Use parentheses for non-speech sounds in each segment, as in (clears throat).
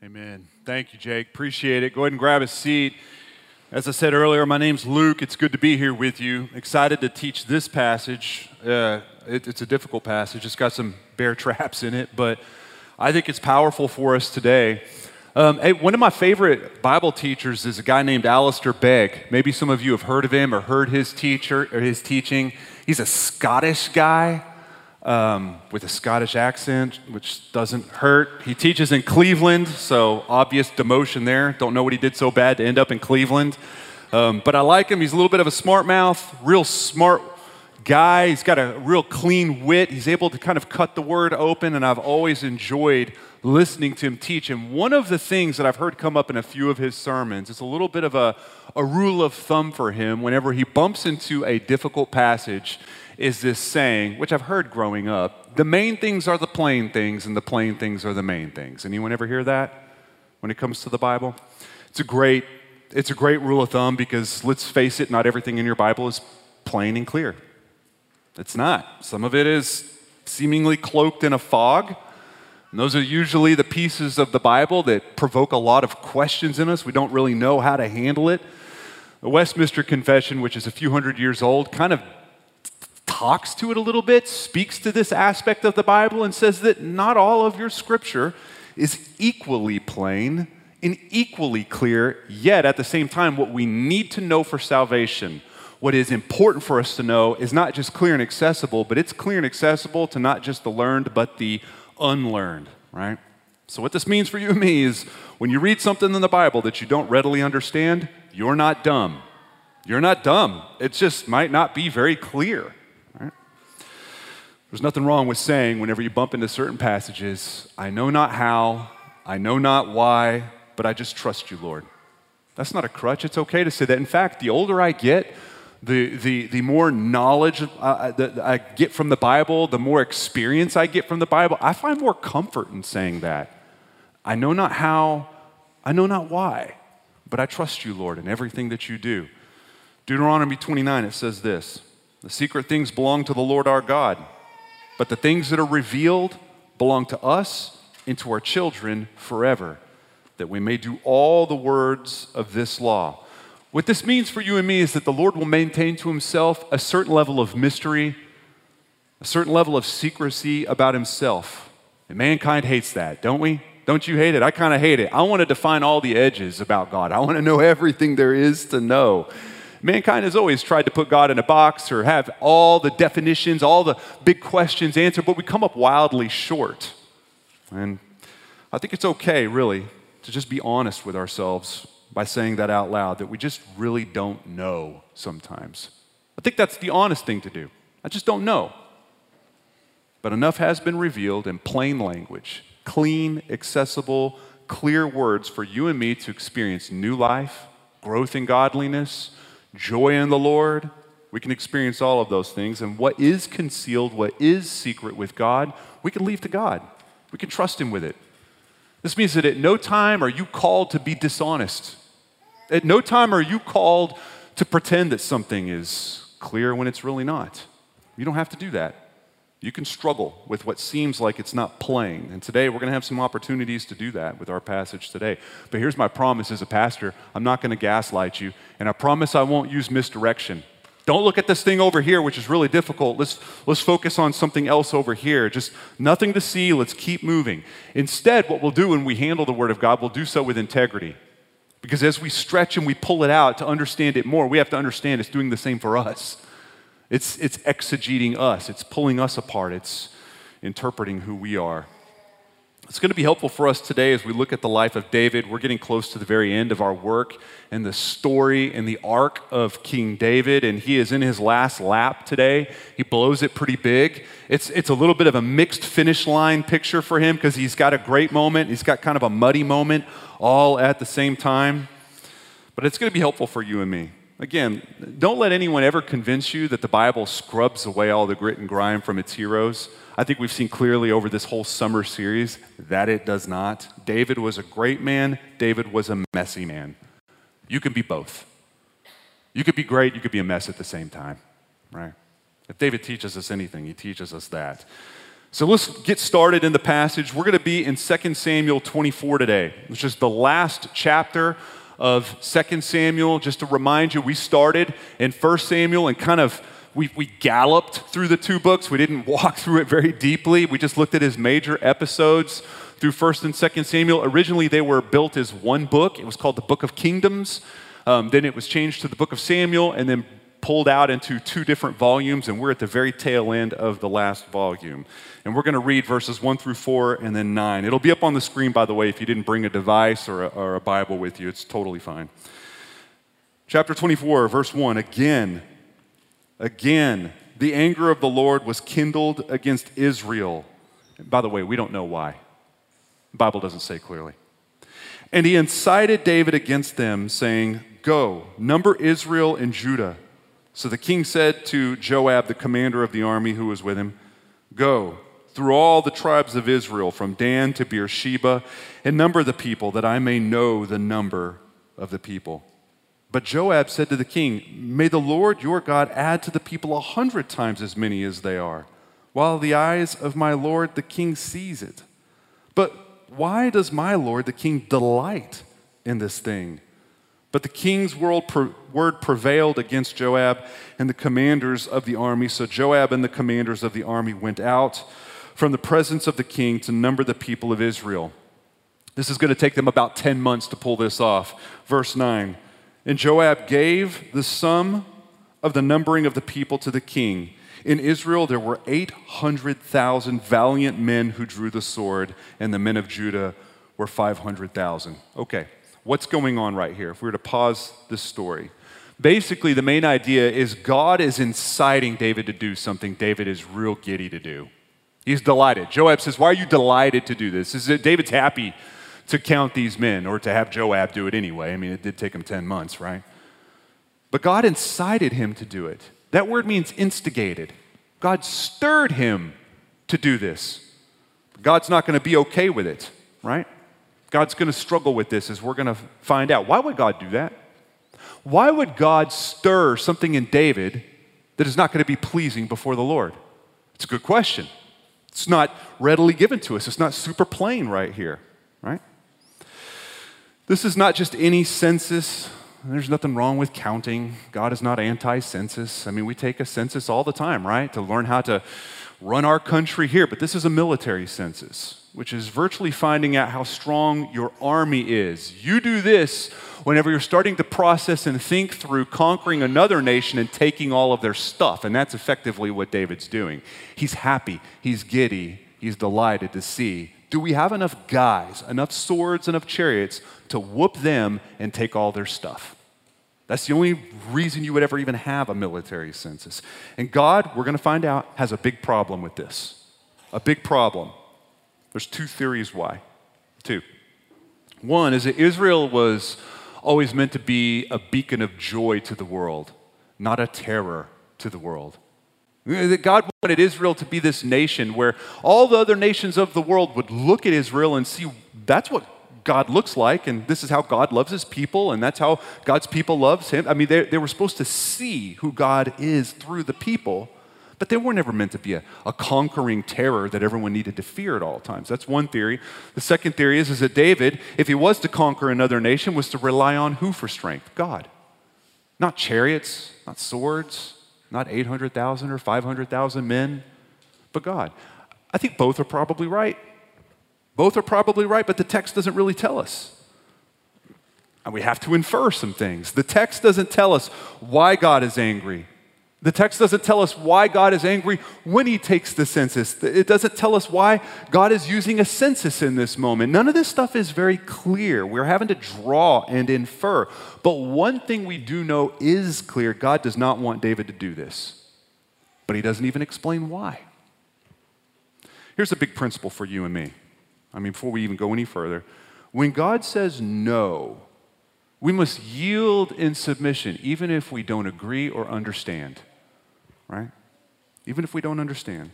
Amen. Thank you, Jake. Appreciate it. Go ahead and grab a seat. As I said earlier, my name's Luke. It's good to be here with you. Excited to teach this passage. Uh, it, it's a difficult passage, it's got some bear (laughs) traps in it, but I think it's powerful for us today. Um, hey, one of my favorite Bible teachers is a guy named Alistair Begg. Maybe some of you have heard of him or heard his teacher or his teaching. He's a Scottish guy um, with a Scottish accent, which doesn't hurt. He teaches in Cleveland, so obvious demotion there. Don't know what he did so bad to end up in Cleveland. Um, but I like him. He's a little bit of a smart mouth, real smart guy. He's got a real clean wit. He's able to kind of cut the word open, and I've always enjoyed listening to him teach. And one of the things that I've heard come up in a few of his sermons is a little bit of a, a rule of thumb for him whenever he bumps into a difficult passage is this saying, which I've heard growing up the main things are the plain things, and the plain things are the main things. Anyone ever hear that when it comes to the Bible? It's a great, it's a great rule of thumb because let's face it, not everything in your Bible is plain and clear. It's not. Some of it is seemingly cloaked in a fog. And those are usually the pieces of the Bible that provoke a lot of questions in us. We don't really know how to handle it. The Westminster Confession, which is a few hundred years old, kind of talks to it a little bit, speaks to this aspect of the Bible, and says that not all of your scripture is equally plain and equally clear, yet at the same time, what we need to know for salvation, what is important for us to know, is not just clear and accessible, but it's clear and accessible to not just the learned, but the unlearned, right? So, what this means for you and me is when you read something in the Bible that you don't readily understand, you're not dumb. You're not dumb. It just might not be very clear. There's nothing wrong with saying, whenever you bump into certain passages, I know not how, I know not why, but I just trust you, Lord. That's not a crutch. It's okay to say that. In fact, the older I get, the, the, the more knowledge uh, that I get from the Bible, the more experience I get from the Bible, I find more comfort in saying that. I know not how, I know not why, but I trust you, Lord, in everything that you do. Deuteronomy 29, it says this The secret things belong to the Lord our God but the things that are revealed belong to us and to our children forever, that we may do all the words of this law. What this means for you and me is that the Lord will maintain to himself a certain level of mystery, a certain level of secrecy about himself. And mankind hates that, don't we? Don't you hate it? I kind of hate it. I want to define all the edges about God. I want to know (laughs) everything there is to know. Mankind has always tried to put God in a box or have all the definitions, all the big questions answered, but we come up wildly short. And I think it's okay, really, to just be honest with ourselves by saying that out loud, that we just really don't know sometimes. I think that's the honest thing to do. I just don't know. But enough has been revealed in plain language, clean, accessible, clear words for you and me to experience new life, growth in godliness, joy in the Lord. We can experience all of those things. And what is concealed, what is secret with God, we can leave to God. We can trust Him with it. This means that at no time are you called to be dishonest. At no time are you called to pretend that something is clear when it's really not. You don't have to do that. You can struggle with what seems like it's not plain. And today we're going to have some opportunities to do that with our passage today. But here's my promise as a pastor I'm not going to gaslight you, and I promise I won't use misdirection. Don't look at this thing over here, which is really difficult. Let's, let's focus on something else over here. Just nothing to see. Let's keep moving. Instead, what we'll do when we handle the Word of God, we'll do so with integrity. Because as we stretch and we pull it out to understand it more, we have to understand it's doing the same for us. It's, it's exegeting us, it's pulling us apart, it's interpreting who we are. It's going to be helpful for us today as we look at the life of David. We're getting close to the very end of our work and the story and the arc of King David, and he is in his last lap today. He blows it pretty big. It's, it's a little bit of a mixed finish line picture for him because he's got a great moment, he's got kind of a muddy moment all at the same time. But it's going to be helpful for you and me. Again, don't let anyone ever convince you that the Bible scrubs away all the grit and grime from its heroes. I think we've seen clearly over this whole summer series that it does not. David was a great man, David was a messy man. You can be both. You could be great, you could be a mess at the same time, right? If David teaches us anything, he teaches us that. So let's get started in the passage. We're going to be in 2 Samuel 24 today, which is the last chapter of 2 Samuel. Just to remind you, we started in 1 Samuel and kind of we, we galloped through the two books. We didn't (laughs) walk through it very deeply. We just looked at his major episodes through 1st and 2nd Samuel. Originally, they were built as one book. It was called the Book of Kingdoms. Um, then it was changed to the Book of Samuel and then pulled out into two different volumes, and we're at the very tail end of the last volume. And we're going to read verses 1 through 4 and then 9. It'll be up on the screen, by the way, if you didn't bring a device or a, or a Bible with you. It's totally fine. Chapter 24, verse 1 Again, again, the anger of the Lord was kindled against Israel. By the way, we don't know why. The Bible doesn't say clearly. And he incited David against them, saying, Go, number Israel and Judah. So the king said to Joab, the commander of the army who was with him, Go through all the tribes of Israel, from Dan to Beersheba, and number the people, that I may know the number of the people. But Joab said to the king, May the Lord your God add to the people a hundred times as many as they are, while the eyes of my Lord the king sees it. But why does my Lord the king delight in this thing? But the king's word prevailed against Joab and the commanders of the army. So Joab and the commanders of the army went out from the presence of the king to number the people of Israel. This is going to take them about 10 months to pull this off. Verse 9 And Joab gave the sum of the numbering of the people to the king. In Israel, there were 800,000 valiant men who drew the sword, and the men of Judah were 500,000. Okay. What's going on right here? If we were to pause this story, basically the main idea is God is inciting David to do something David is real giddy to do. He's delighted. Joab says, Why are you delighted to do this? Is it David's happy to count these men or to have Joab do it anyway? I mean, it did take him 10 months, right? But God incited him to do it. That word means instigated. God stirred him to do this. God's not going to be okay with it, right? God's going to struggle with this as we're going to find out. Why would God do that? Why would God stir something in David that is not going to be pleasing before the Lord? It's a good question. It's not readily given to us, it's not super plain right here, right? This is not just any census. There's nothing wrong with counting. God is not anti census. I mean, we take a census all the time, right? To learn how to run our country here, but this is a military census which is virtually finding out how strong your army is. You do this whenever you're starting to process and think through conquering another nation and taking all of their stuff. And that's effectively what David's doing. He's happy, he's giddy, he's delighted to see. Do we have enough guys, enough swords, enough chariots to whoop them and take all their stuff? That's the only reason you would ever even have a military census. And God, we're going to find out, has a big problem with this. A big problem. There's two theories why. Two. One is that Israel was always meant to be a beacon of joy to the world, not a terror to the world. That God wanted Israel to be this nation where all the other nations of the world would look at Israel and see that's what God looks like, and this is how God loves his people, and that's how God's people loves him. I mean, they, they were supposed to see who God is through the people. But they were never meant to be a, a, conquering terror that everyone needed to fear at all times. That's one theory. The second theory is, is that David, if he was to conquer another nation, was to rely on who for strength? God. Not chariots, not swords, not 800,000 or 500,000 men, but God. I think both are probably right. Both are probably right, but the text doesn't really tell us. And we have to infer some things. The text doesn't tell us why God is angry. The text doesn't tell us why God is angry when he takes the census. It doesn't tell us why God is using a census in this moment. None of this stuff is very clear. We're having to draw and infer. But one thing we do know is clear God does not want David to do this. But he doesn't even explain why. Here's a big principle for you and me. I mean, before we even go any further, when God says no, we must yield in submission, even if we don't agree or understand right? Even if we don't understand.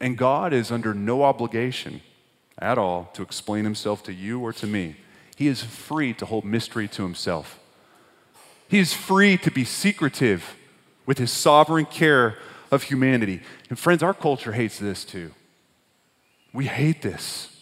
And God is under no obligation at all to explain himself to you or to me. He is free to hold mystery to himself. He is free to be secretive with his sovereign care of humanity. And friends, our culture hates this too. We hate this.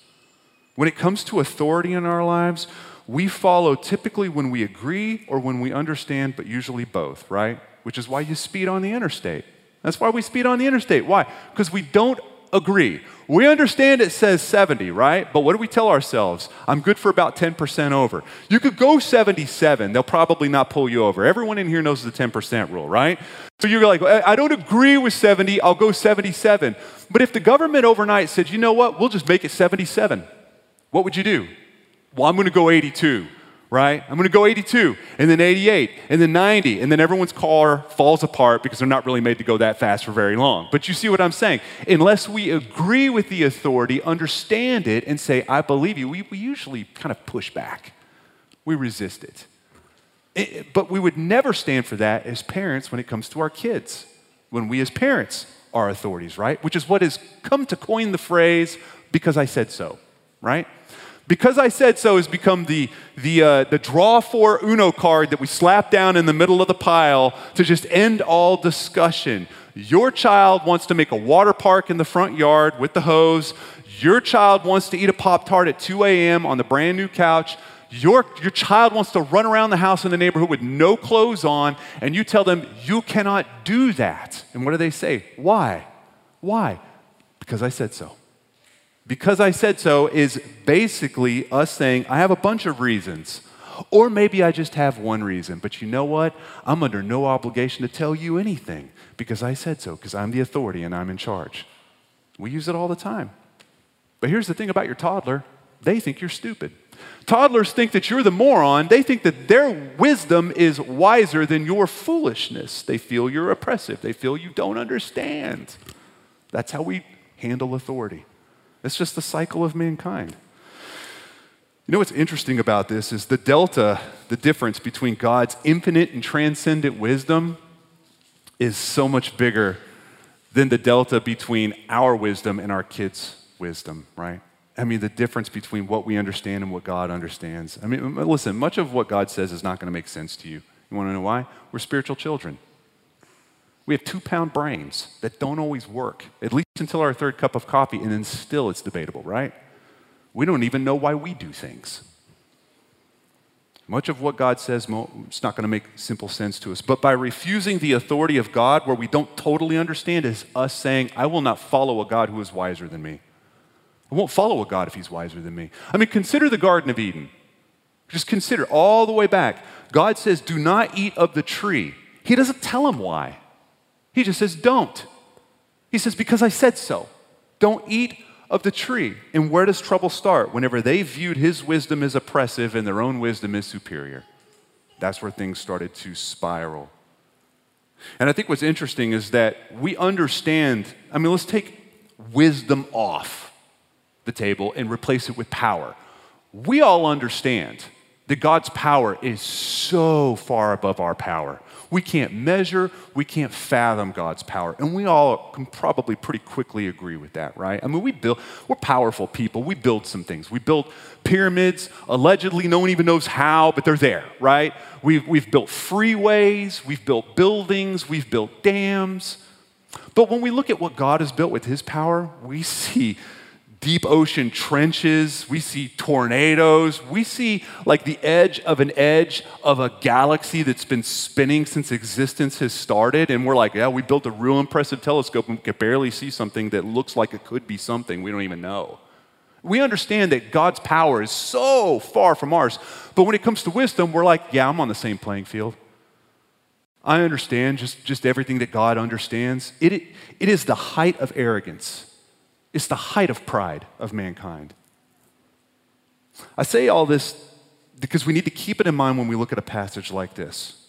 When it comes to authority in our lives, we follow typically when we agree or when we understand, but usually both, right? Which is why you speed on the interstate. That's why we speed on the interstate. Why? Because we don't agree. We understand it says 70, right? But what do we tell ourselves? I'm good for about 10% over. You could go 77, they'll probably not pull you over. Everyone in here knows the 10% rule, right? So you're like, I don't agree with 70, I'll go 77. But if the government overnight said, you know what, we'll just make it 77, what would you do? Well, I'm going to go 82 right? I'm going to go 82, and then 88, and then 90, and then everyone's car falls apart because they're not really made to go that fast for very long. But you see what I'm saying? Unless we agree with the authority, understand it, and say, I believe you, we, we usually kind of push back. We resist it. it. But we would never stand for that as parents when it comes to our kids, when we as parents are authorities, right? Which is what has come to coin the phrase, because I said so, right? Because I said so has become the, the, uh, the draw four Uno card that we slap down in the middle of the pile to just end all discussion. Your child wants to make a water park in the front yard with the hose. Your child wants to eat a Pop Tart at 2 a.m. on the brand new couch. Your, your child wants to run around the house in the neighborhood with no clothes on, and you tell them, You cannot do that. And what do they say? Why? Why? Because I said so because I said so is basically us saying, I have a bunch of reasons. Or maybe I just have one reason, but you know what? I'm under no obligation to tell you anything because I said so, because I'm the authority and I'm in charge. We use it all the time. But here's the thing about your toddler they think you're stupid. Toddlers think that you're the moron. They think that their wisdom is wiser than your foolishness. They feel you're oppressive. They feel you don't understand. That's how we handle authority. It's just the cycle of mankind. You know what's interesting about this is the delta, the difference between God's infinite and transcendent wisdom is so much bigger than the delta between our wisdom and our kids' wisdom, right? I mean, the difference between what we understand and what God understands. I mean, listen, much of what God says is not going to make sense to you. You want to know why? We're spiritual children. We have two pound brains that don't always work, at least until our third cup of coffee, and then still it's debatable, right? We don't even know why we do things. Much of what God says, it's not going to make simple sense to us. But by refusing the authority of God where we don't totally understand, is us saying, I will not follow a God who is wiser than me. I won't follow a God if he's wiser than me. I mean, consider the Garden of Eden. Just consider all the way back. God says, Do not eat of the tree. He doesn't tell him why. He just says, Don't. He says, Because I said so. Don't eat of the tree. And where does trouble start? Whenever they viewed his wisdom as oppressive and their own wisdom as superior. That's where things started to spiral. And I think what's interesting is that we understand, I mean, let's take wisdom off the table and replace it with power. We all understand that God's power is so far above our power. We can't measure, we can't fathom God's power. And we all can probably pretty quickly agree with that, right? I mean, we build, we're powerful people. We build some things. We build pyramids, allegedly, no one even knows how, but they're there, right? We've, we've built freeways, we've built buildings, we've built dams. But when we look at what God has built with his power, we (laughs) see deep ocean trenches, we see tornadoes, we see like the edge of an edge of a galaxy that's been spinning since existence has started. And we're like, yeah, we built a real impressive telescope and we can barely see something that looks like it could be something we don't even know. We understand that God's power is so far from ours. But when it comes to wisdom, we're like, yeah, I'm on the same playing field. I understand just, just everything that God understands. It, it is the height of arrogance it's the height of pride of mankind. I say all this because we need to keep it in mind when we look at a passage like this.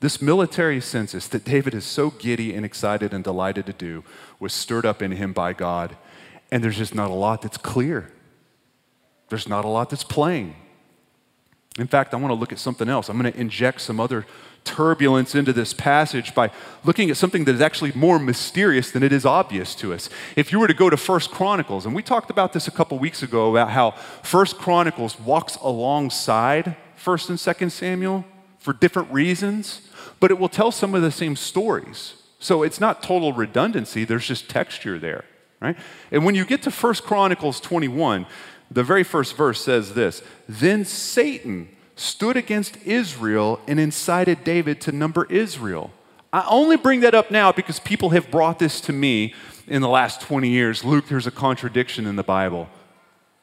This military census that David is so giddy and excited and delighted to do was stirred up in him by God, and there's just not a lot that's clear. There's not a lot that's plain. In fact, I want to look at something else. I'm going to inject some other turbulence into this passage by looking at something that is actually more mysterious than it is obvious to us. If you were to go to First Chronicles, and we talked about this a couple weeks ago about how First Chronicles walks alongside First and Second Samuel for different reasons, but it will tell some of the same stories. So it's not total redundancy, there's just texture there. right? And when you get to First Chronicles 21, the very first verse says this Then Satan stood against Israel and incited David to number Israel. I only bring that up now because people have brought this to me in the last 20 years. Luke, there's a contradiction in the Bible.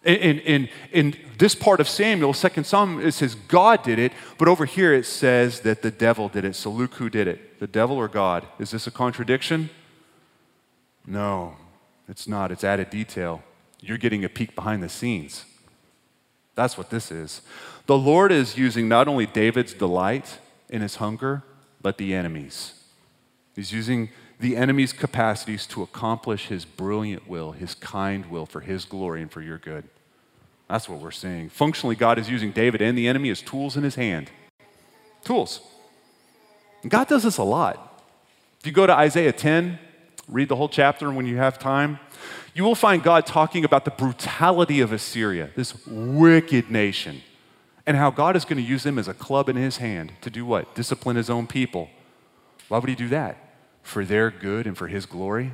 In, in, in this part of Samuel, Second Psalm, it says God did it, but over here it says that the devil did it. So, Luke, who did it? The devil or God? Is this a contradiction? No, it's not. It's added detail. You're getting a peek behind the scenes. That's what this is. The Lord is using not only David's delight in his hunger, but the enemy's. He's using the enemy's capacities to accomplish his brilliant will, his kind will for his glory and for your good. That's what we're seeing. Functionally, God is using David and the enemy as tools in his hand. Tools. And God does this a lot. If you go to Isaiah 10, read the whole chapter when you have time, you will find God talking about the brutality of Assyria, this wicked nation, and how God is going to use them as a club in his hand to do what? Discipline his own people. Why would he do that? For their good and for his glory?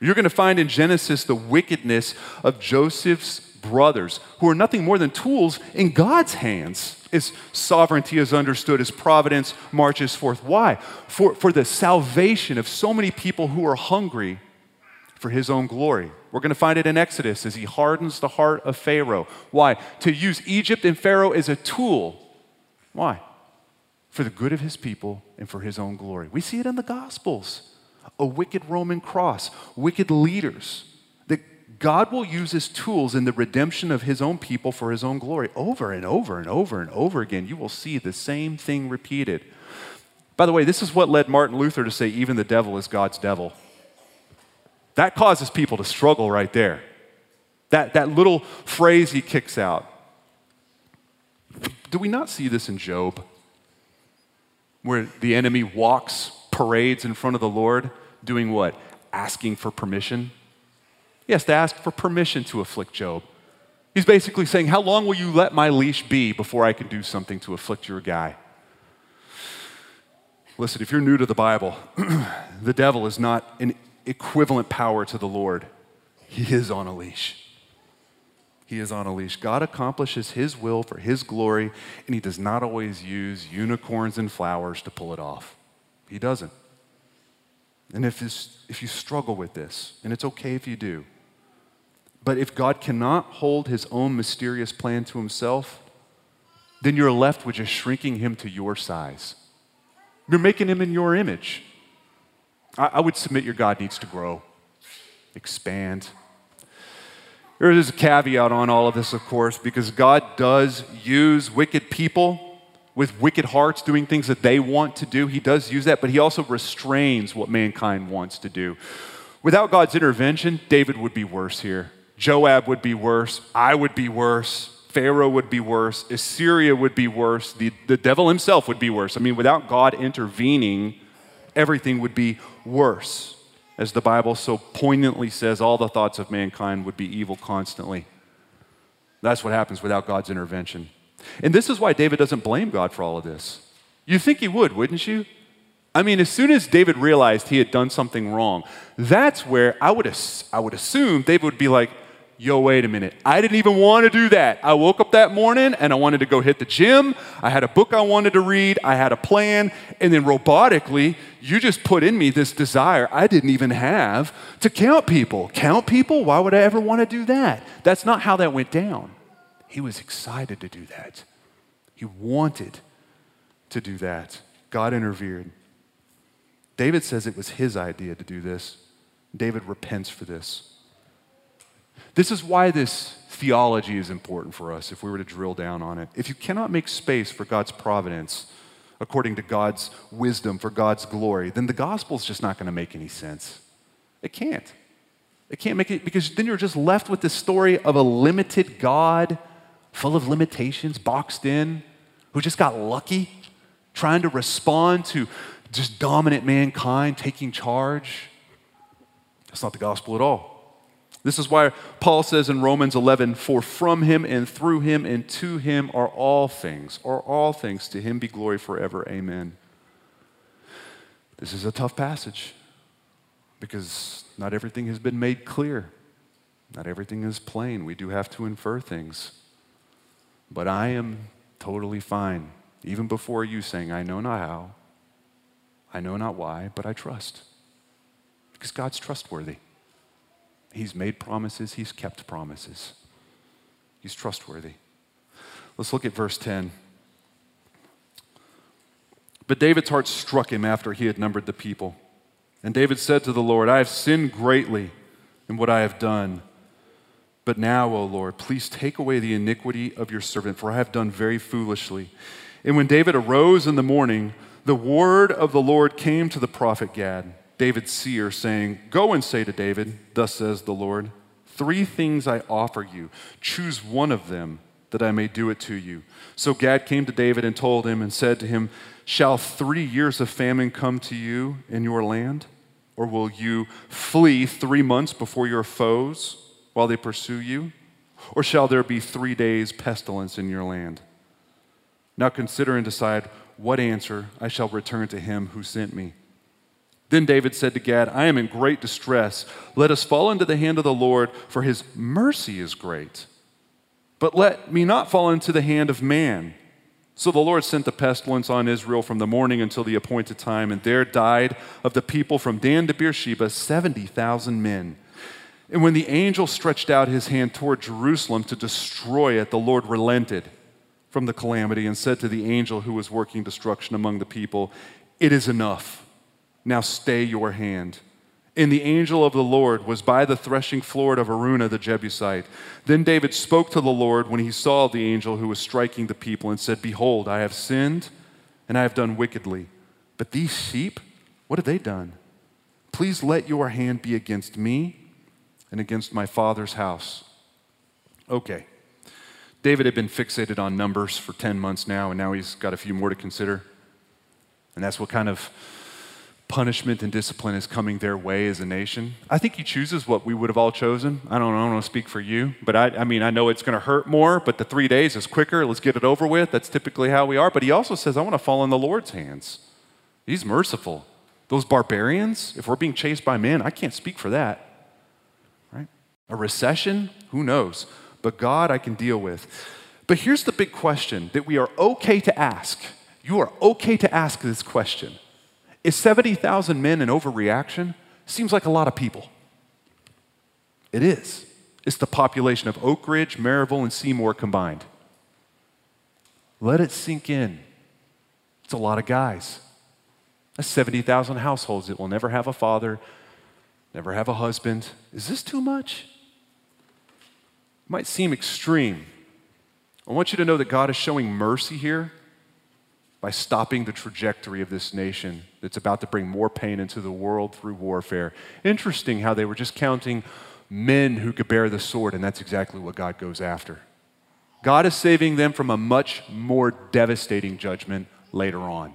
You're going to find in Genesis the wickedness of Joseph's brothers, who are nothing more than tools in God's hands. His sovereignty is understood, his providence marches forth. Why? For, for the salvation of so many people who are hungry for his own glory. We're going to find it in Exodus as he hardens the heart of Pharaoh. Why? To use Egypt and Pharaoh as a tool. Why? For the good of his people and for his own glory. We see it in the Gospels. A wicked Roman cross, wicked leaders that God will use as tools in the redemption of his own people for his own glory over and over and over and over again. You will see the same thing repeated. By the way, this is what led Martin Luther to say, even the devil is God's devil. That causes people to struggle right there. That, that little phrase he kicks out. Do we not see this in Job? Where the enemy walks, parades in front of the Lord, doing what? Asking for permission. He has to ask for permission to afflict Job. He's basically saying, How long will you let my leash be before I can do something to afflict your guy? Listen, if you're new to the Bible, (clears throat) the devil is not an equivalent power to the Lord. He is on a leash. He is on a leash. God accomplishes His will for His glory, and He does not always use unicorns and flowers to pull it off. He doesn't. And if, this, if you struggle with this, and it's okay if you do, but if God cannot hold his own mysterious plan to himself, then you're left with just shrinking him to your size. You're making him in your image. I, would submit your God needs to grow, expand. There is a caveat on all of this, of course, because God does use wicked people with wicked hearts doing things that they want to do. He does use that, but He also restrains what mankind wants to do. Without God's intervention, David would be worse here. Joab would be worse. I would be worse. Pharaoh would be worse. Assyria would be worse. The, the devil himself would be worse. I mean, without God intervening, everything would be worse. As the Bible so poignantly says, all the thoughts of mankind would be evil constantly. That's what happens without God's intervention. And this is why David doesn't blame God for all of this. You think he would, wouldn't you? I mean, as soon as David realized he had done something wrong, that's where I would, I would assume David would be like, yo, wait a minute. I didn't even want to do that. I woke up that morning and I wanted to go hit the gym. I had a book I wanted to read. I had a plan. And then robotically, you just put in me this desire I didn't even have to count people. Count people? Why would I ever want to do that? That's not how that went down. He was excited to do that. He wanted to do that. God intervened. David says it was his idea to do this. David repents for this. This is why this theology is important for us if we were to drill down on it. If you cannot make space for God's providence according to God's wisdom for God's glory, then the gospel is just not going to make any sense. It can't. It can't make it because then you're just left with the story of a limited God full of limitations, boxed in, who just got lucky, trying to respond to just dominant mankind taking charge. That's not the gospel at all. This is why Paul says in Romans 11, For from him and through him and to him are all things, are all things. To him be glory forever. Amen. This is a tough passage. because not everything has been made clear. Not everything is plain. We do have to infer things. But I am totally fine, even before you saying, I know not how, I know not why, but I trust. Because God's trustworthy. He's made promises, He's kept promises. He's trustworthy. Let's look at verse 10. But David's heart struck him after he had numbered the people. And David said to the Lord, I have sinned greatly in what I have done. But now, O Lord, please take away the iniquity of your servant, for I have done very foolishly. And when David arose in the morning, the word of the Lord came to the prophet Gad, David's seer, saying, Go and say to David, Thus says the Lord, Three things I offer you. Choose one of them that I may do it to you. So Gad came to David and told him and said to him, Shall three years of famine come to you in your land? Or will you flee three months before your foes while they pursue you? Or shall there be three days' pestilence in your land? Now consider and decide what answer I shall return to him who sent me. Then David said to Gad, I am in great distress. Let us fall into the hand of the Lord, for his mercy is great. But let me not fall into the hand of man so the Lord sent the pestilence on Israel from the morning until the appointed time, and there died of the people from Dan to Beersheba 70,000 men. And when the angel stretched out his hand toward Jerusalem to destroy it, the Lord relented from the calamity and said to the angel who was working destruction among the people, It is enough. Now stay your hand. And the angel of the Lord was by the threshing floor of Araunah the Jebusite. Then David spoke to the Lord when he saw the angel who was striking the people and said, Behold, I have sinned and I have done wickedly. But these sheep, what have they done? Please let your hand be against me and against my father's house. Okay. David had been fixated on numbers for 10 months now, and now he's got a few more to consider. And that's what kind of punishment and discipline is coming their way as a nation. I think he chooses what we would have all chosen. I don't, I don't want to speak for you, but I, I mean, I know it's going to hurt more, but the three days is quicker. Let's get it over with. That's typically how we are. But he also says, I want to fall in the Lord's hands. He's merciful. Those barbarians, if we're being chased by men, I can't speak for that. Right? A recession, who knows? But God, I can deal with. But here's the big question that we are okay to ask. You are okay to ask this question is 70,000 men an overreaction? Seems like a lot of people. It is. It's the population of Oak Ridge, Maryville, and Seymour combined. Let it sink in. It's a lot of guys. That's 70,000 households that will never have a father, never have a husband. Is this too much? It might seem extreme. I want you to know that God is showing mercy here by stopping the trajectory of this nation that's about to bring more pain into the world through warfare. Interesting how they were just counting men who could bear the sword, and that's exactly what God goes after. God is saving them from a much more devastating judgment later on.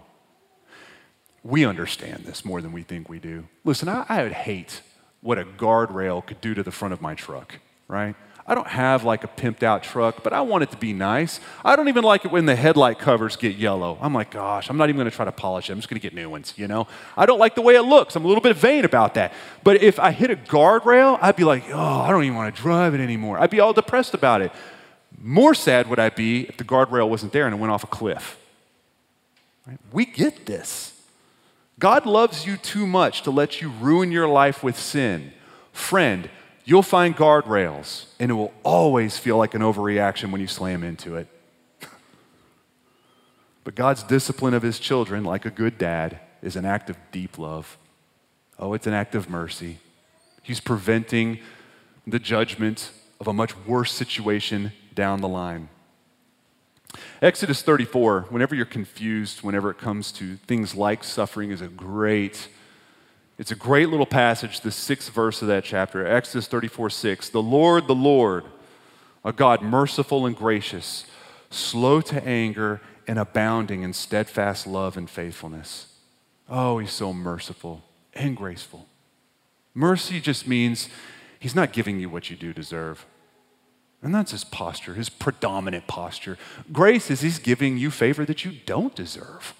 We understand this more than we think we do. Listen, I, I would hate what a guardrail could do to the front of my truck, right? I don't have like a pimped out truck, but I want it to be nice. I don't even like it when the headlight covers get yellow. I'm like, gosh, I'm not even going to try to polish it. I'm just going to get new ones, you know? I don't like the way it looks. I'm a little bit vain about that. But if I hit a guardrail, I'd be like, oh, I don't even want to drive it anymore. I'd be all depressed about it. More sad would I be if the guardrail wasn't there and it went off a cliff. Right? We get this. God loves you too much to let you ruin your life with sin. Friend, You'll find guardrails, and it will always feel like an overreaction when you slam into it. (laughs) but God's discipline of his children, like a good dad, is an act of deep love. Oh, it's an act of mercy. He's preventing the judgment of a much worse situation down the line. Exodus 34, whenever you're confused, whenever it comes to things like suffering, is a great it's a great little passage, the sixth verse of that chapter, Exodus 34 6. The Lord, the Lord, a God merciful and gracious, slow to anger, and abounding in steadfast love and faithfulness. Oh, he's so merciful and graceful. Mercy just means he's not giving you what you do deserve. And that's his posture, his predominant posture. Grace is he's giving you favor that you don't deserve.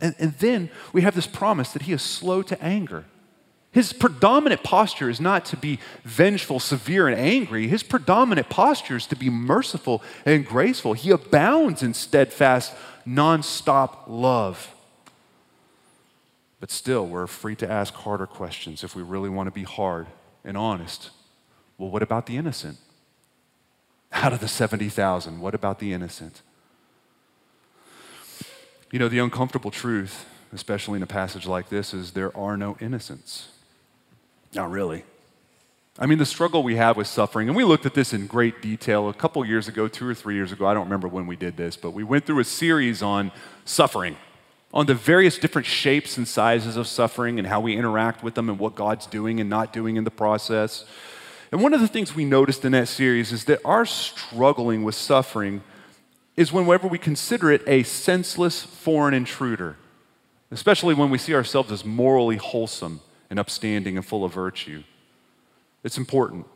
And, and then we have this promise that he is slow to anger. His predominant posture is not to be vengeful, severe, and angry. His predominant posture is to be merciful and graceful. He abounds in steadfast, nonstop love. But still, we're free to ask harder questions if we really want to be hard and honest. Well, what about the innocent? Out of the 70,000, what about the innocent? You know, the uncomfortable truth, especially in a passage like this, is there are no innocents. Not really. I mean, the struggle we have with suffering, and we looked at this in great detail a couple years ago, two or three years ago. I don't remember when we did this, but we went through a series on suffering, on the various different shapes and sizes of suffering and how we interact with them and what God's doing and not doing in the process. And one of the things we noticed in that series is that our struggling with suffering is whenever we consider it a senseless foreign intruder, especially when we see ourselves as morally wholesome and upstanding and full of virtue. It's important.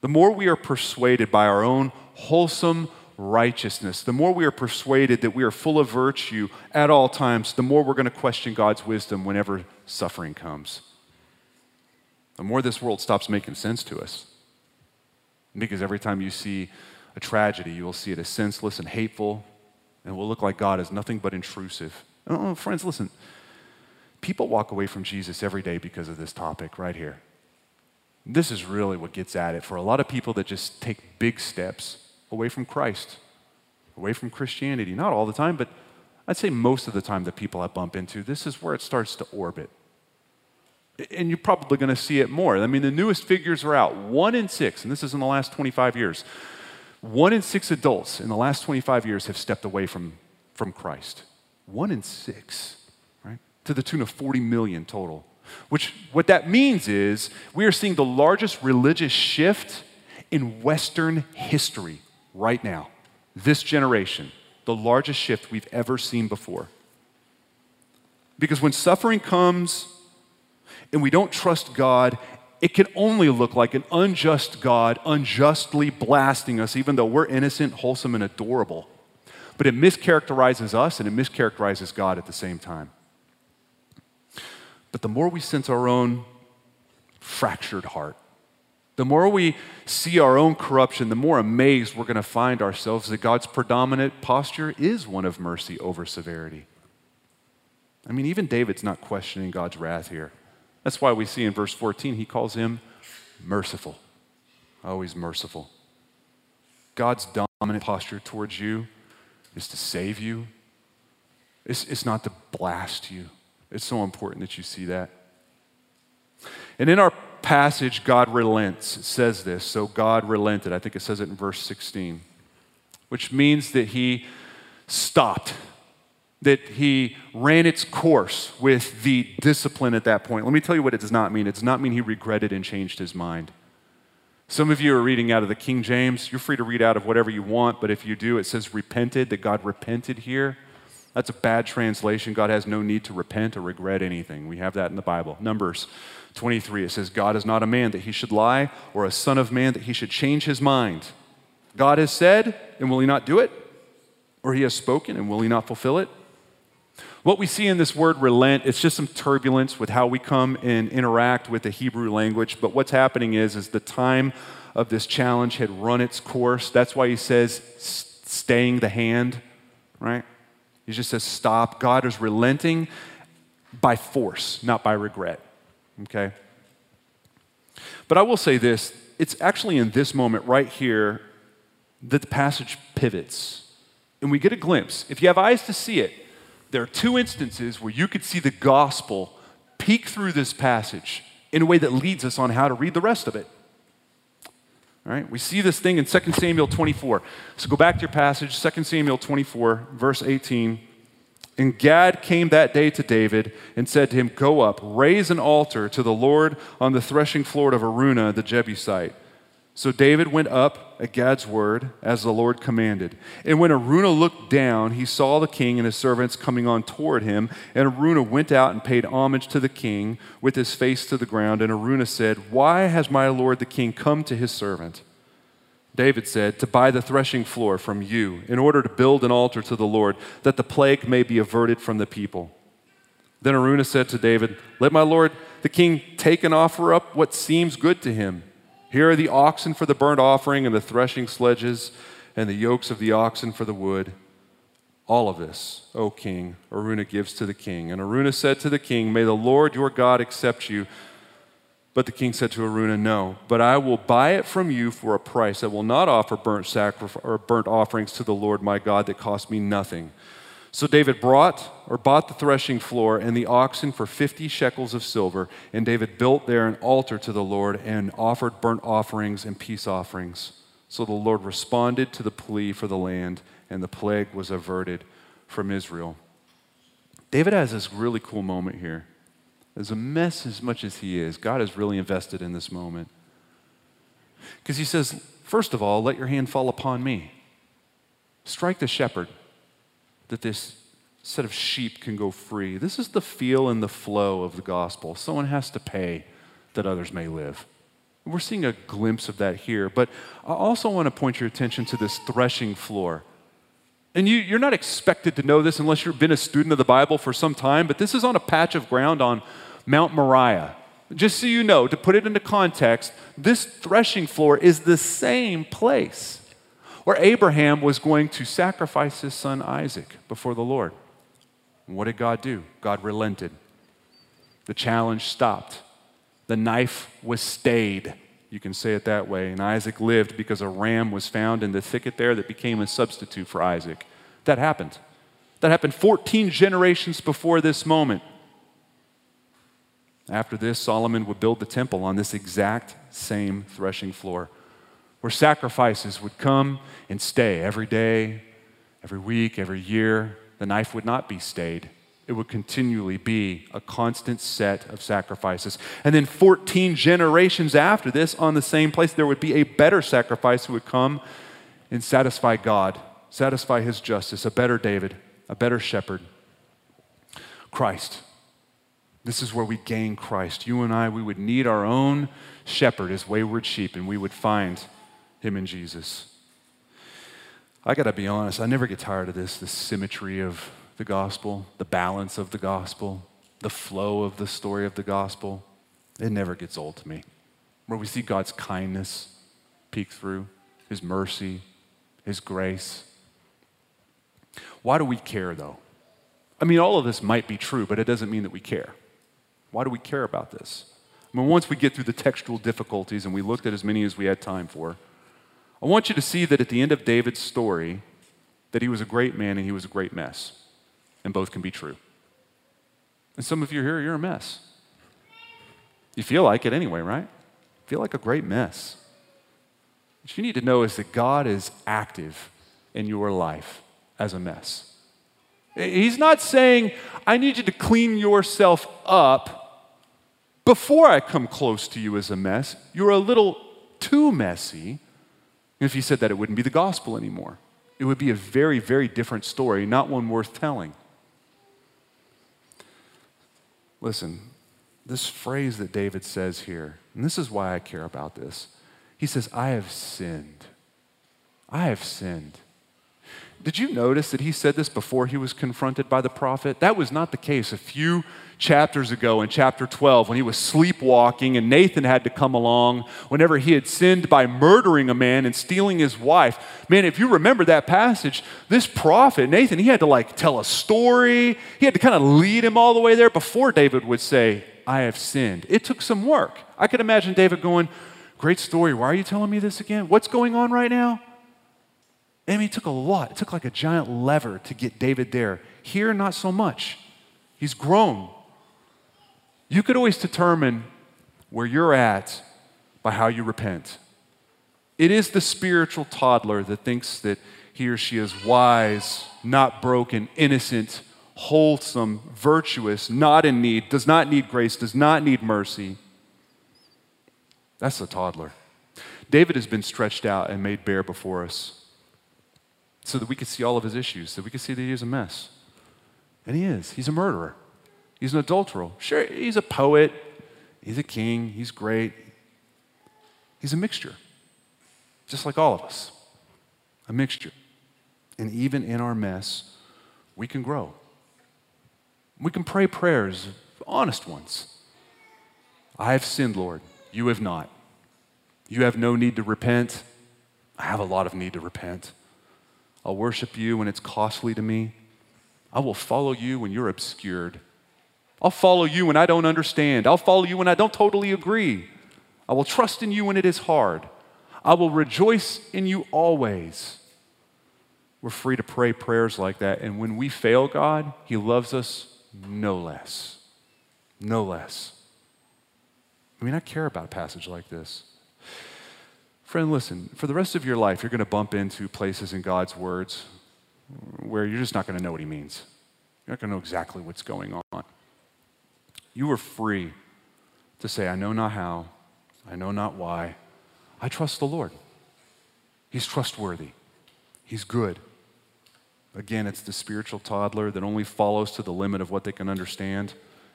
The more we are persuaded by our own wholesome righteousness, the more we are persuaded that we are full of virtue at all times, the more we're going to question God's wisdom whenever suffering comes. The more this world stops making sense to us. Because every time you see a tragedy, you will see it as senseless and hateful, and will look like God is nothing but intrusive. Oh, friends, listen. People walk away from Jesus every day because of this topic right here. This is really what gets at it for a lot of people that just take big steps away from Christ, away from Christianity. Not all the time, but I'd say most of the time that people I bump into, this is where it starts to orbit. And you're probably going to see it more. I mean, the newest figures are out. One in six, and this is in the last 25 years, one in six adults in the last 25 years have stepped away from, from Christ. One in six, right? To the tune of 40 million total. Which, what that means is we are seeing the largest religious shift in Western history right now. This generation, the largest shift we've ever seen before. Because when suffering comes and we don't trust God it can only look like an unjust God unjustly blasting us, even though we're innocent, wholesome, and adorable. But it mischaracterizes us and it mischaracterizes God at the same time. But the more we sense our own fractured heart, the more we see our own corruption, the more amazed we're going to find ourselves that God's predominant posture is one of mercy over severity. I mean, even David's not questioning God's wrath here. That's why we see in verse 14, he calls him merciful. Always merciful. God's dominant posture towards you is to save you, it's, it's not to blast you. It's so important that you see that. And in our passage, God relents. It says this. So God relented. I think it says it in verse 16, which means that he stopped that he ran its course with the discipline at that point. Let me tell you what it does not mean. It does not mean he regretted and changed his mind. Some of you are reading out of the King James. You're free to read out of whatever you want, but if you do, it says repented, that God repented here. That's a bad translation. God has no need to repent or regret anything. We have that in the Bible. Numbers 23, it says, God is not a man that he should lie, or a son of man that he should change his mind. God has said, and will he not do it? Or he has spoken, and will he not fulfill it? What we see in this word relent, it's just some turbulence with how we come and interact with the Hebrew language. But what's happening is, is the time of this challenge had run its course. That's why he says staying the hand, right? He just says stop. God is relenting by force, not by regret. Okay? But I will say this it's actually in this moment right here that the passage pivots. And we get a glimpse. If you have eyes to see it, there are two instances where you could see the gospel peek through this passage in a way that leads us on how to read the rest of it. All right, we see this thing in 2 Samuel 24. So go back to your passage, 2 Samuel 24, verse 18. And Gad came that day to David and said to him, Go up, raise an altar to the Lord on the threshing floor of Araunah the Jebusite. So David went up at Gad's word, as the Lord commanded. And when Araunah looked down, he saw the king and his servants coming on toward him. And Araunah went out and paid homage to the king with his face to the ground. And Araunah said, Why has my lord the king come to his servant? David said, To buy the threshing floor from you, in order to build an altar to the Lord, that the plague may be averted from the people. Then Araunah said to David, Let my lord the king take and offer up what seems good to him. Here are the oxen for the burnt offering, and the threshing sledges, and the yokes of the oxen for the wood. All of this, O king, Araunah gives to the king. And Araunah said to the king, May the Lord your God accept you. But the king said to Araunah, No, but I will buy it from you for a price. I will not offer burnt, sacrifice, or burnt offerings to the Lord my God that cost me nothing. So David brought or bought the threshing floor and the oxen for 50 shekels of silver. And David built there an altar to the Lord and offered burnt offerings and peace offerings. So the Lord responded to the plea for the land and the plague was averted from Israel. David has this really cool moment here. As a mess as much as he is, God is really invested in this moment. Because he says, first of all, let your hand fall upon me. Strike the shepherd that this set of sheep can go free. This is the feel and the flow of the gospel. Someone has to pay that others may live. We're seeing a glimpse of that here, but I also want to point your attention to this threshing floor. And you, you're not expected to know this unless you've been a student of the Bible for some time, but this is on a patch of ground on Mount Moriah. Just so you know, to put it into context, this threshing floor is the same place where Abraham was going to sacrifice his son Isaac before the Lord. And what did God do? God relented. The challenge stopped. The knife was stayed. You can say it that way. And Isaac lived because a ram was found in the thicket there that became a substitute for Isaac. That happened. That happened 14 generations before this moment. After this, Solomon would build the temple on this exact same threshing floor where sacrifices would come and stay every day, every week, every year. The knife would not be stayed it would continually be a constant set of sacrifices. And then 14 generations after this, on the same place, there would be a better sacrifice who would come and satisfy God, satisfy his justice, a better David, a better shepherd. Christ. This is where we gain Christ. You and I, we would need our own shepherd as wayward sheep, and we would find him and Jesus. I got to be honest, I never get tired of this, the symmetry of the gospel, the balance of the gospel, the flow of the story of the gospel, it never gets old to me. Where we see God's kindness peek through, His mercy, His grace. Why do we care, though? I mean, all of this might be true, but it doesn't mean that we care. Why do we care about this? I mean, once we get through the textual difficulties and we looked at as many as we had time for, I want you to see that at the end of David's story, that he was a great man and he was a great mess and both can be true. And some of you here, you're a mess. You feel like it anyway, right? You Feel like a great mess. What you need to know is that God is active in your life as a mess. He's not saying, I need you to clean yourself up before I come close to you as a mess. You're a little too messy. If he said that, it wouldn't be the gospel anymore. It would be a very, very different story, not one worth telling. Listen, this phrase that David says here, and this is why I care about this. He says, I have sinned. I have sinned. Did you notice that he said this before he was confronted by the prophet? That was not the case. A few chapters ago in chapter 12 when he was sleepwalking and Nathan had to come along whenever he had sinned by murdering a man and stealing his wife. Man, if you remember that passage, this prophet, Nathan, he had to like tell a story. He had to kind of lead him all the way there before David would say, I have sinned. It took some work. I could imagine David going, Great story. Why are you telling me this again? What's going on right now? I mean, it took a lot. It took like a giant lever to get David there. Here, not so much. He's grown. You could always determine where you're at by how you repent. It is the spiritual toddler that thinks that he or she is wise, not broken, innocent, wholesome, virtuous, not in need, does not need grace, does not need mercy. That's the toddler. David has been stretched out and made bare before us so that we could see all of his issues, so we could see that he is a mess. And he is. He's a murderer. He's an adulterer. Sure, he's a poet. He's a king. He's great. He's a mixture, just like all of us. A mixture. And even in our mess, we can grow. We can pray prayers, honest ones. I have sinned, Lord. You have not. You have no need to repent. I have a lot of need to repent. I'll worship you when it's costly to me. I will follow you when you're obscured. I'll follow you when I don't understand. I'll follow you when I don't totally agree. I will trust in you when it is hard. I will rejoice in you always. We're free to pray prayers like that. And when we fail God, He loves us no less. No less. I mean, I care about a passage like this. Friend, listen, for the rest of your life, you're going to bump into places in God's words where you're just not going to know what He means. You're not going to know exactly what's going on. You are free to say, I know not how, I know not why. I trust the Lord. He's trustworthy, He's good. Again, it's the spiritual toddler that only follows to the limit of what they can understand,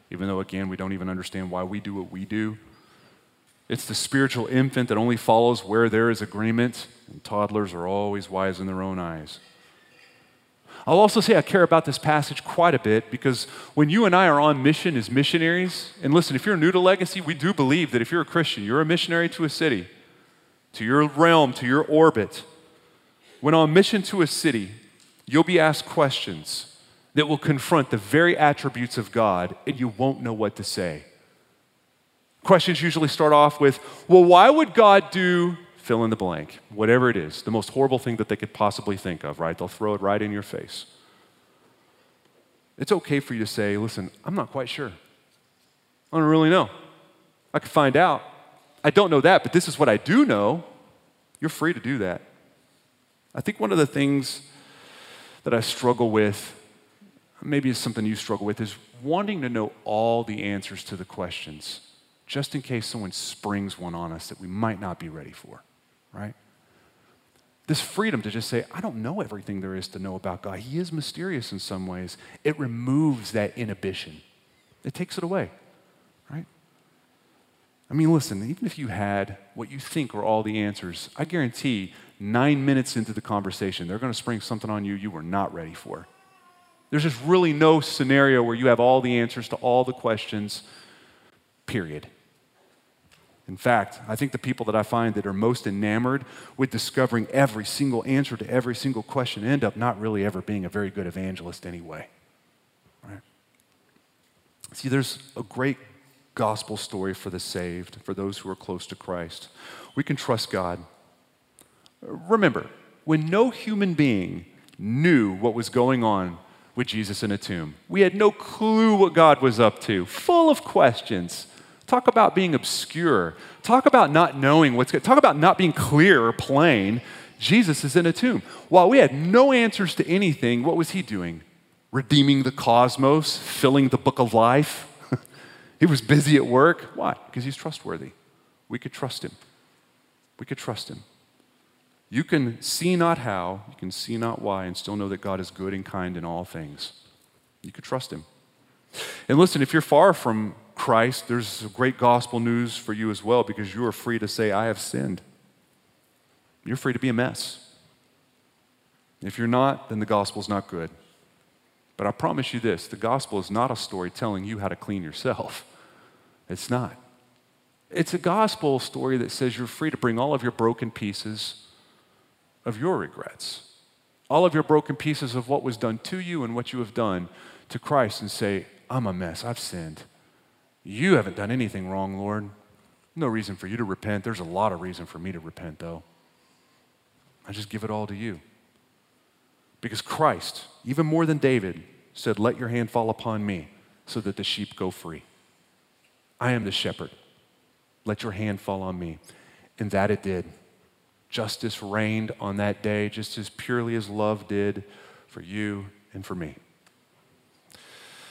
even though, again, we don't even understand why we do what we do. It's the spiritual infant that only follows where there is agreement, and toddlers are always wise in their own eyes. I'll also say I care about this passage quite a bit because when you and I are on mission as missionaries, and listen, if you're new to Legacy, we do believe that if you're a Christian, you're a missionary to a city, to your realm, to your orbit. When on mission to a city, you'll be asked questions that will confront the very attributes of God, and you won't know what to say. Questions usually start off with, Well, why would God do fill in the blank, whatever it is, the most horrible thing that they could possibly think of, right? They'll throw it right in your face. It's okay for you to say, Listen, I'm not quite sure. I don't really know. I could find out. I don't know that, but this is what I do know. You're free to do that. I think one of the things that I struggle with, maybe it's something you struggle with, is wanting to know all the answers to the questions just in case someone springs one on us that we might not be ready for, right? This freedom to just say, I don't know everything there is to know about God. He is mysterious in some ways. It removes that inhibition, it takes it away, right? I mean, listen, even if you had what you think are all the answers, I guarantee nine minutes into the conversation, they're going to spring something on you you were not ready for. There's just really no scenario where you have all the answers to all the questions, period. In fact, I think the people that I find that are most enamored with discovering every single answer to every single question end up not really ever being a very good evangelist anyway. Right? See, there's a great gospel story for the saved, for those who are close to Christ. We can trust God. Remember, when no human being knew what was going on with Jesus in a tomb, we had no clue what God was up to, full of questions. Talk about being obscure. Talk about not knowing what's good. Talk about not being clear or plain. Jesus is in a tomb. While we had no answers to anything, what was he doing? Redeeming the cosmos, filling the book of life. (laughs) he was busy at work. Why? Because he's trustworthy. We could trust him. We could trust him. You can see not how, you can see not why, and still know that God is good and kind in all things. You could trust him. And listen, if you're far from Christ, there's great gospel news for you as well because you are free to say, I have sinned. You're free to be a mess. If you're not, then the gospel's not good. But I promise you this the gospel is not a story telling you how to clean yourself. (laughs) It's not. It's a gospel story that says you're free to bring all of your broken pieces of your regrets, all of your broken pieces of what was done to you and what you have done to Christ and say, I'm a mess. I've sinned. You haven't done anything wrong, Lord. No reason for you to repent. There's a lot of reason for me to repent, though. I just give it all to you. Because Christ, even more than David, said, Let your hand fall upon me so that the sheep go free. I am the shepherd. Let your hand fall on me. And that it did. Justice reigned on that day just as purely as love did for you and for me.